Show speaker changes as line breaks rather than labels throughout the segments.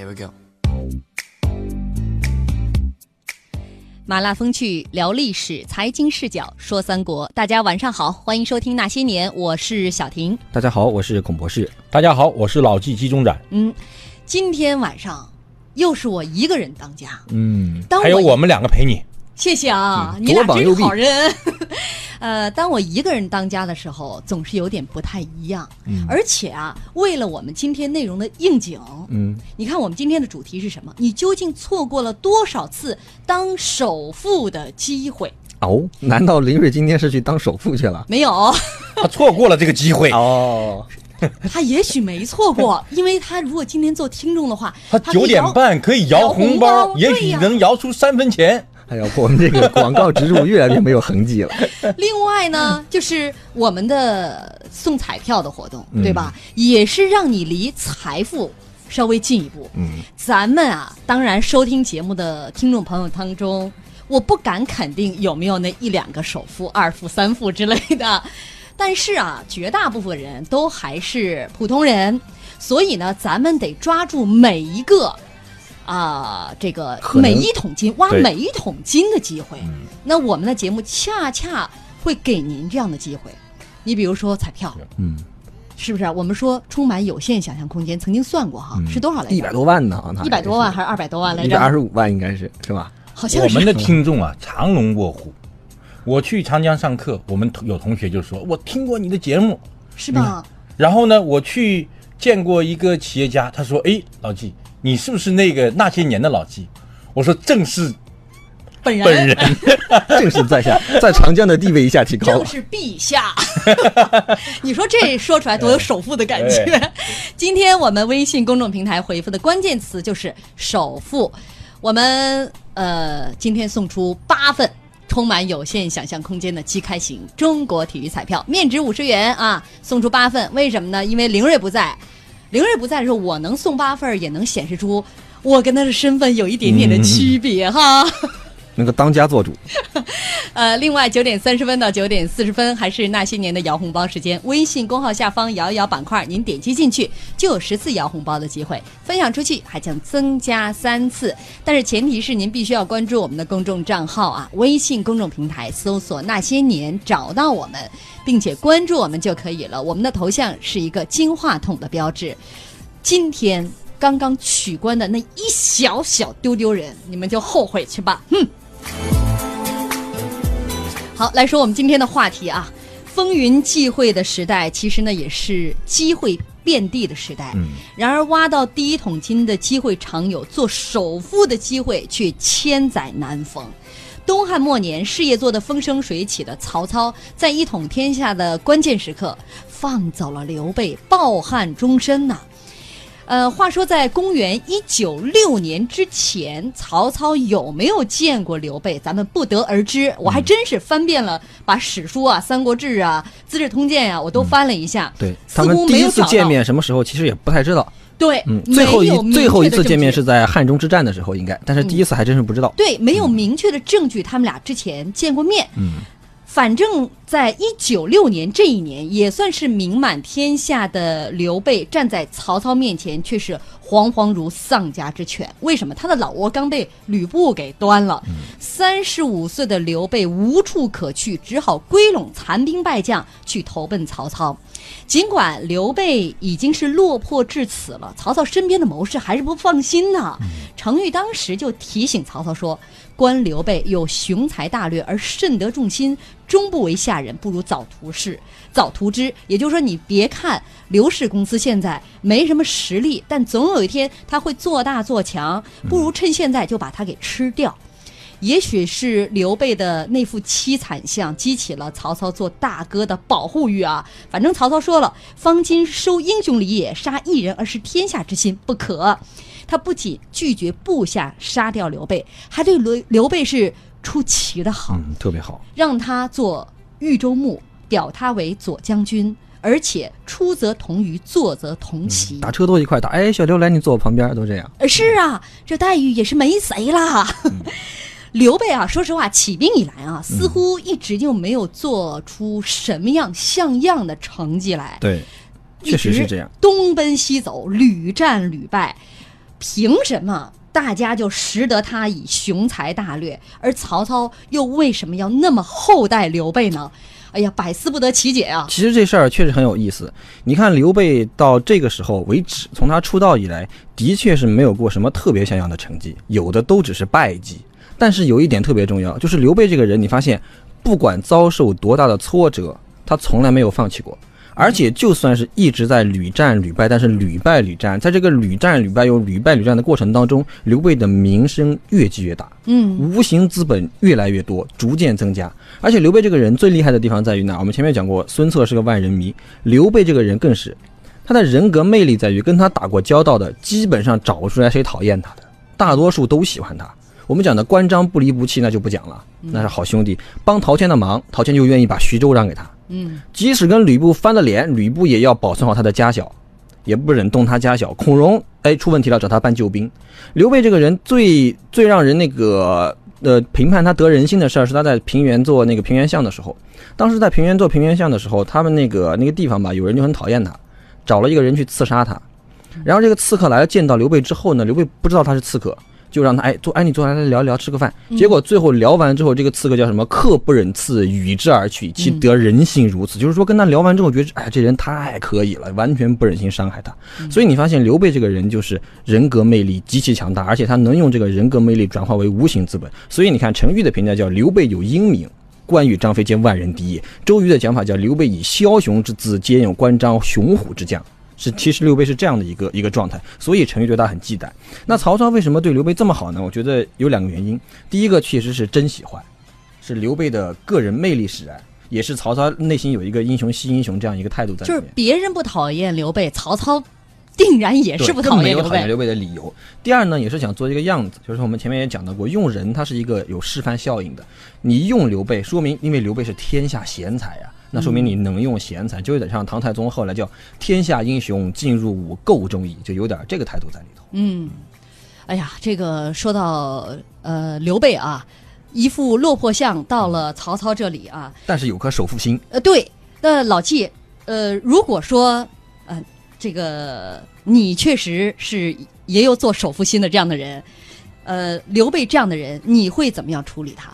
Here we go。
麻辣风趣聊历史，财经视角说三国。大家晚上好，欢迎收听那些年，我是小婷。
大家好，我是孔博士。
大家好，我是老纪纪中展。
嗯，今天晚上又是我一个人当家。
嗯，
当
还有我们两个陪你。
谢谢啊，
嗯
你俩真好人。呃，当我一个人当家的时候，总是有点不太一样。
嗯
而且啊，为了我们今天内容的应景，
嗯，
你看我们今天的主题是什么？你究竟错过了多少次当首富的机会？
哦，难道林瑞今天是去当首富去了？
没有，
他错过了这个机会，
哦，
他也许没错过，因为他如果今天做听众的话，
他九点半可以摇红包，
红包
也许能摇出三分钱。
哎呀，我们这个广告植入越来越没有痕迹了。
另外呢，就是我们的送彩票的活动，
嗯
对吧？也是让你离财富稍微近一步。
嗯，
咱们啊，当然收听节目的听众朋友当中，我不敢肯定有没有那一两个首富、二富、三富之类的，但是啊，绝大部分人都还是普通人，所以呢，咱们得抓住每一个。啊，这个每一桶金挖每一桶金的机会，那我们的节目恰恰会给您这样的机会。你比如说彩票，
嗯，
是不是？我们说充满有限想象空间，曾经算过哈，是多少来着？
一百多万呢，啊，
一百多万还是二百多万来着？
一百二十五万应该是是吧？
好像是
我们的听众啊，藏龙卧虎。我去长江上课，我们有同学就说：“我听过你的节目。
是吧？”
然后呢，我去见过一个企业家，他说：“哎，老纪，你是不是那个那些年的老纪？”我说：“正是
本人
本人。
正是在下，在长江的地位一下提高了。
正是陛下。你说这说出来多有首富的感觉。今天我们微信公众平台回复的关键词就是首富。我们呃今天送出八份。充满有限想象空间的机开型中国体育彩票，面值五十元啊，送出八份。为什么呢？因为凌睿不在，凌睿不在的时候，我能送八份，也能显示出我跟他的身份有一点点的区别哈。
那个当家做主，
呃，另外九点三十分到九点四十分还是那些年的摇红包时间，微信公号下方摇一摇板块，您点击进去就有十次摇红包的机会，分享出去还将增加三次。但是前提是您必须要关注我们的公众账号啊，微信公众平台搜索“那些年”找到我们，并且关注我们就可以了。我们的头像是一个金话筒的标志。今天刚刚取关的那一小小丢丢人，你们就后悔去吧，哼。好，来说我们今天的话题啊，风云际会的时代，其实呢也是机会遍地的时代。
嗯，
然而挖到第一桶金的机会常有，做首富的机会却千载难逢。东汉末年，事业做得风生水起的曹操，在一统天下的关键时刻，放走了刘备，抱憾终身呐、呃，话说在公元一九六年之前，曹操有没有见过刘备，咱们不得而知。我还真是翻遍了，把史书啊、《三国志》啊、《资治通鉴》呀，我都翻了一下。
对
似
他们
乎
第一次见面什么时候其实也不太知道。
对，
嗯，最后
没有
最后一次见面是在汉中之战的时候，应该，但是第一次还真是不知道。
对，没有明确的证据，他们俩之前见过面。
嗯，
反正，在一九六年这一年，也算是名满天下的刘备站在曹操面前，却是惶惶如丧家之犬。为什么？他的老窝刚被吕布给端了。三十五岁的刘备无处可去，只好归拢残兵败将去投奔曹操。尽管刘备已经是落魄至此了，曹操身边的谋士还是不放心呢。程昱当时就提醒曹操说：“观刘备有雄才大略而甚得众心，终不为下人，不如早图事，早图之。”也就是说，你别看刘氏公司现在没什么实力，但总有一天他会做大做强，不如趁现在就把他给吃掉。也许是刘备的那副凄惨相激起了曹操做大哥的保护欲啊。反正曹操说了：“方今收英雄礼也，杀一人而失天下之心，不可。”他不仅拒绝部下杀掉刘备，还对刘刘备是出奇的好，
嗯，特别好。
让他做豫州牧，表他为左将军，而且出则同舆，坐则同席。
打车都一块打，哎，小刘来，你坐我旁边，都这样。
呃，是啊，这待遇也是没谁啦。刘备啊，说实话，起兵以来啊，似乎一直就没有做出什么样像样的成绩来。
对，
一
确实
直
是这样。
东奔西走，屡战屡败。凭什么大家就识得他以雄才大略，而曹操又为什么要那么厚待刘备呢？哎呀，百思不得其解啊！
其实这事儿确实很有意思。你看刘备到这个时候为止，从他出道以来，的确是没有过什么特别像样的成绩，有的都只是败绩。但是有一点特别重要，就是刘备这个人，你发现不管遭受多大的挫折，他从来没有放弃过。而且就算是一直在屡战屡败，但是屡败屡战，在这个屡战屡败又屡败屡战的过程当中，刘备的名声越积越大，
嗯，
无形资本越来越多，逐渐增加。而且刘备这个人最厉害的地方在于哪？我们前面讲过，孙策是个万人迷，刘备这个人更是，他的人格魅力在于跟他打过交道的，基本上找不出来谁讨厌他的，大多数都喜欢他。我们讲的关张不离不弃，那就不讲了，那是好兄弟，帮陶谦的忙，陶谦就愿意把徐州让给他。
嗯，
即使跟吕布翻了脸，吕布也要保存好他的家小，也不忍动他家小。孔融哎出问题了，找他搬救兵。刘备这个人最最让人那个呃评判他得人心的事儿，是他在平原做那个平原相的时候。当时在平原做平原相的时候，他们那个那个地方吧，有人就很讨厌他，找了一个人去刺杀他。然后这个刺客来了，见到刘备之后呢，刘备不知道他是刺客。就让他哎坐哎你坐下来聊一聊吃个饭，结果最后聊完之后，这个刺客叫什么？客不忍刺，与之而去，其得人心如此。就是说跟他聊完之后，觉得哎这人太可以了，完全不忍心伤害他。所以你发现刘备这个人就是人格魅力极其强大，而且他能用这个人格魅力转化为无形资本。所以你看程昱的评价叫刘备有英明，关羽张飞皆万人敌也。周瑜的讲法叫刘备以枭雄之姿，兼有关张雄虎之将。是，其实刘备是这样的一个一个状态，所以陈玉对他很忌惮。那曹操为什么对刘备这么好呢？我觉得有两个原因。第一个确实是真喜欢，是刘备的个人魅力使然，也是曹操内心有一个英雄惜英雄这样一个态度在里
就是
面。
别人不讨厌刘备，曹操定然也是不讨厌刘备。
没有讨厌刘备的理由。第二呢，也是想做一个样子，就是我们前面也讲到过，用人它是一个有示范效应的。你用刘备，说明因为刘备是天下贤才呀、那说明你能用贤才，就有点像唐太宗后来叫天下英雄尽入吾彀中矣，就有点这个态度在里头。
嗯，哎呀，这个说到呃刘备啊，一副落魄相到了曹操这里啊，
但是有颗首富心，
呃，对，那老纪，呃，如果说呃这个你确实是也有做首富心的这样的人，呃，刘备这样的人，你会怎么样处理他？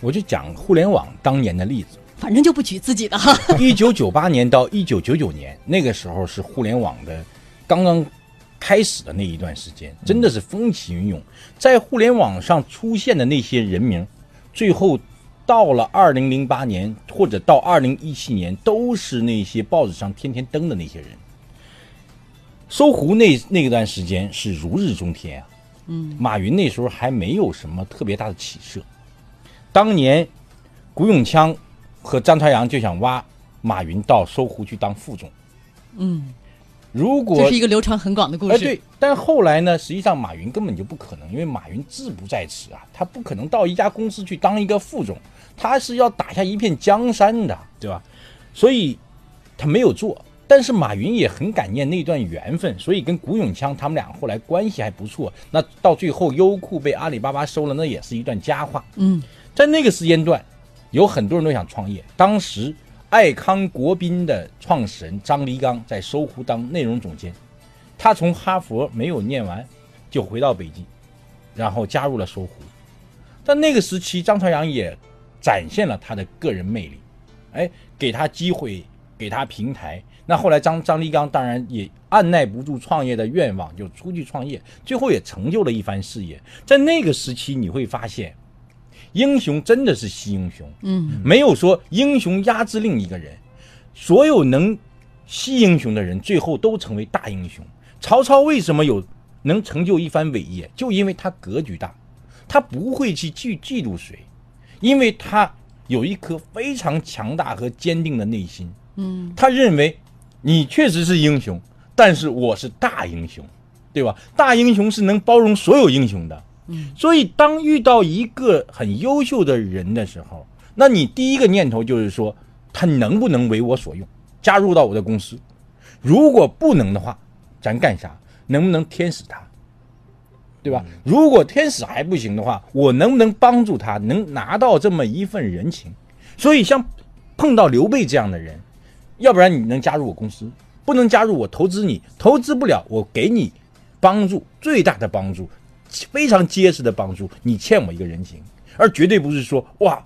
我就讲互联网当年的例子。
反正就不举自己的哈。
一九九八年到一九九九年，那个时候是互联网的刚刚开始的那一段时间，真的是风起云涌。在互联网上出现的那些人名，最后到了二零零八年或者到二零一七年，都是那些报纸上天天登的那些人。搜狐那那段时间是如日中天啊，嗯，马云那时候还没有什么特别大的起色。当年古永锵和张朝阳就想挖马云到搜狐去当副总。
嗯，
如果
这是一个流传很广的故事。
哎对，但后来呢，实际上马云根本就不可能，因为马云志不在此啊，他不可能到一家公司去当一个副总，他是要打下一片江山的，对吧？所以他没有做。但是马云也很感念那段缘分，所以跟古永锵他们俩后来关系还不错。那到最后优酷被阿里巴巴收了，那也是一段佳话。
嗯，
在那个时间段，有很多人都想创业。当时，爱康国宾的创始人张黎刚在搜狐当内容总监，他从哈佛没有念完，就回到北京，然后加入了搜狐。但那个时期，张朝阳也展现了他的个人魅力，哎，给他机会，给他平台。那后来张张黎刚当然也按耐不住创业的愿望，就出去创业，最后也成就了一番事业。在那个时期，你会发现，英雄真的是惜英雄，
嗯，
没有说英雄压制另一个人，所有能惜英雄的人，最后都成为大英雄。曹操为什么有能成就一番伟业？就因为他格局大，他不会去嫉嫉妒谁，因为他有一颗非常强大和坚定的内心。
嗯，
他认为你确实是英雄，但是我是大英雄，对吧？大英雄是能包容所有英雄的。
嗯，
所以当遇到一个很优秀的人的时候，那你第一个念头就是说，他能不能为我所用，加入到我的公司？如果不能的话，咱干啥？能不能天使他？对吧？如果天使还不行的话，我能不能帮助他，能拿到这么一份人情？所以像碰到刘备这样的人，要不然你能加入我公司，不能加入我投资你，投资不了我给你帮助，最大的帮助，非常结实的帮助，你欠我一个人情，而绝对不是说哇，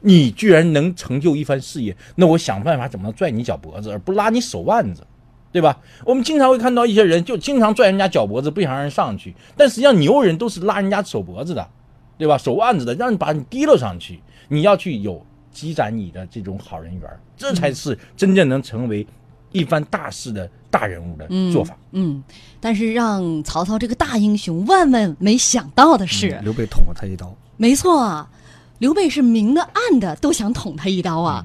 你居然能成就一番事业，那我想办法怎么能拽你脚脖子，而不拉你手腕子。对吧？我们经常会看到一些人就经常拽人家脚脖子，不想让人上去。但实际上牛人都是拉人家手脖子的，对吧？手腕子的，让你把你提了上去。你要去有积攒你的这种好人缘，这才是真正能成为一番大事的大人物的做法。
嗯，但是让曹操这个大英雄万万没想到的是，
刘备捅了他一刀。
没错啊，刘备是明的暗的都想捅他一刀啊。